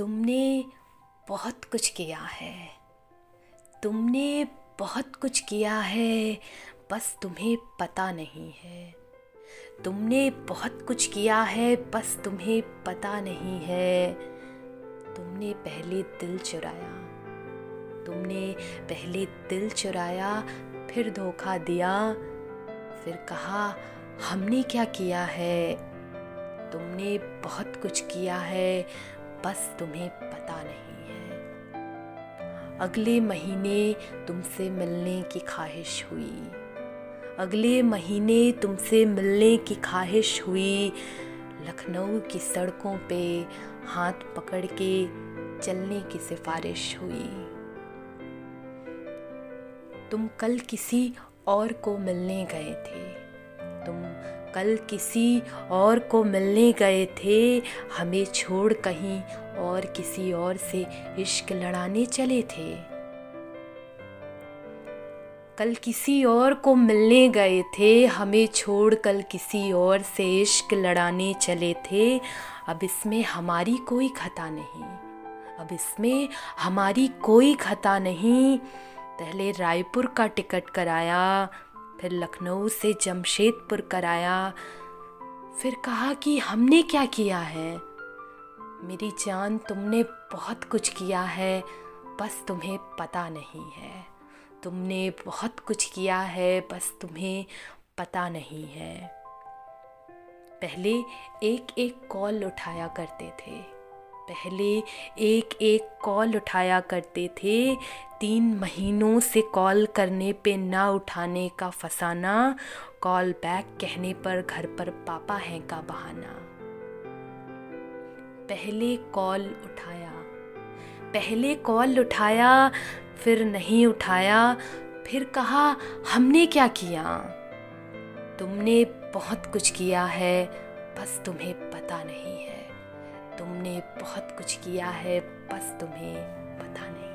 तुमने बहुत कुछ किया है। तुमने बहुत कुछ किया है, बस तुम्हें पता नहीं है। तुमने बहुत कुछ किया है, बस तुम्हें पता नहीं है। तुमने पहले दिल चुराया। तुमने पहले दिल चुराया, फिर धोखा दिया, फिर कहा, हमने क्या किया है? तुमने बहुत कुछ किया है बस तुम्हें पता नहीं है। अगले महीने तुमसे मिलने की ख्वाहिश हुई। अगले महीने तुमसे मिलने की ख्वाहिश हुई। लखनऊ की सड़कों पे हाथ पकड़ के चलने की सिफारिश हुई। तुम कल किसी और को मिलने गए थे। कल किसी और को मिलने गए थे। हमें छोड़ कहीं और किसी और से इश्क लड़ाने चले थे। कल किसी और को मिलने गए थे। हमें छोड़ कल किसी और से इश्क लड़ाने चले थे। अब इसमें हमारी कोई खता नहीं। अब इसमें हमारी कोई खता नहीं। पहले रायपुर का टिकट कराया। फिर लखनऊ से जमशेदपुर कराया। फिर कहा कि हमने क्या किया है? मेरी जान तुमने बहुत कुछ किया है, बस तुम्हें पता नहीं है। तुमने बहुत कुछ किया है, बस तुम्हें पता नहीं है। पहले एक एक कॉल उठाया करते थे। पहले एक एक कॉल उठाया करते थे। तीन महीनों से कॉल करने पे ना उठाने का फसाना, कॉल बैक कहने पर घर पर पापा हैं का बहाना। पहले कॉल उठाया, पहले कॉल उठाया, फिर नहीं उठाया, फिर कहा, हमने क्या किया? तुमने बहुत कुछ किया है, बस तुम्हें पता नहीं है। तुमने बहुत कुछ किया है बस तुम्हें पता नहीं।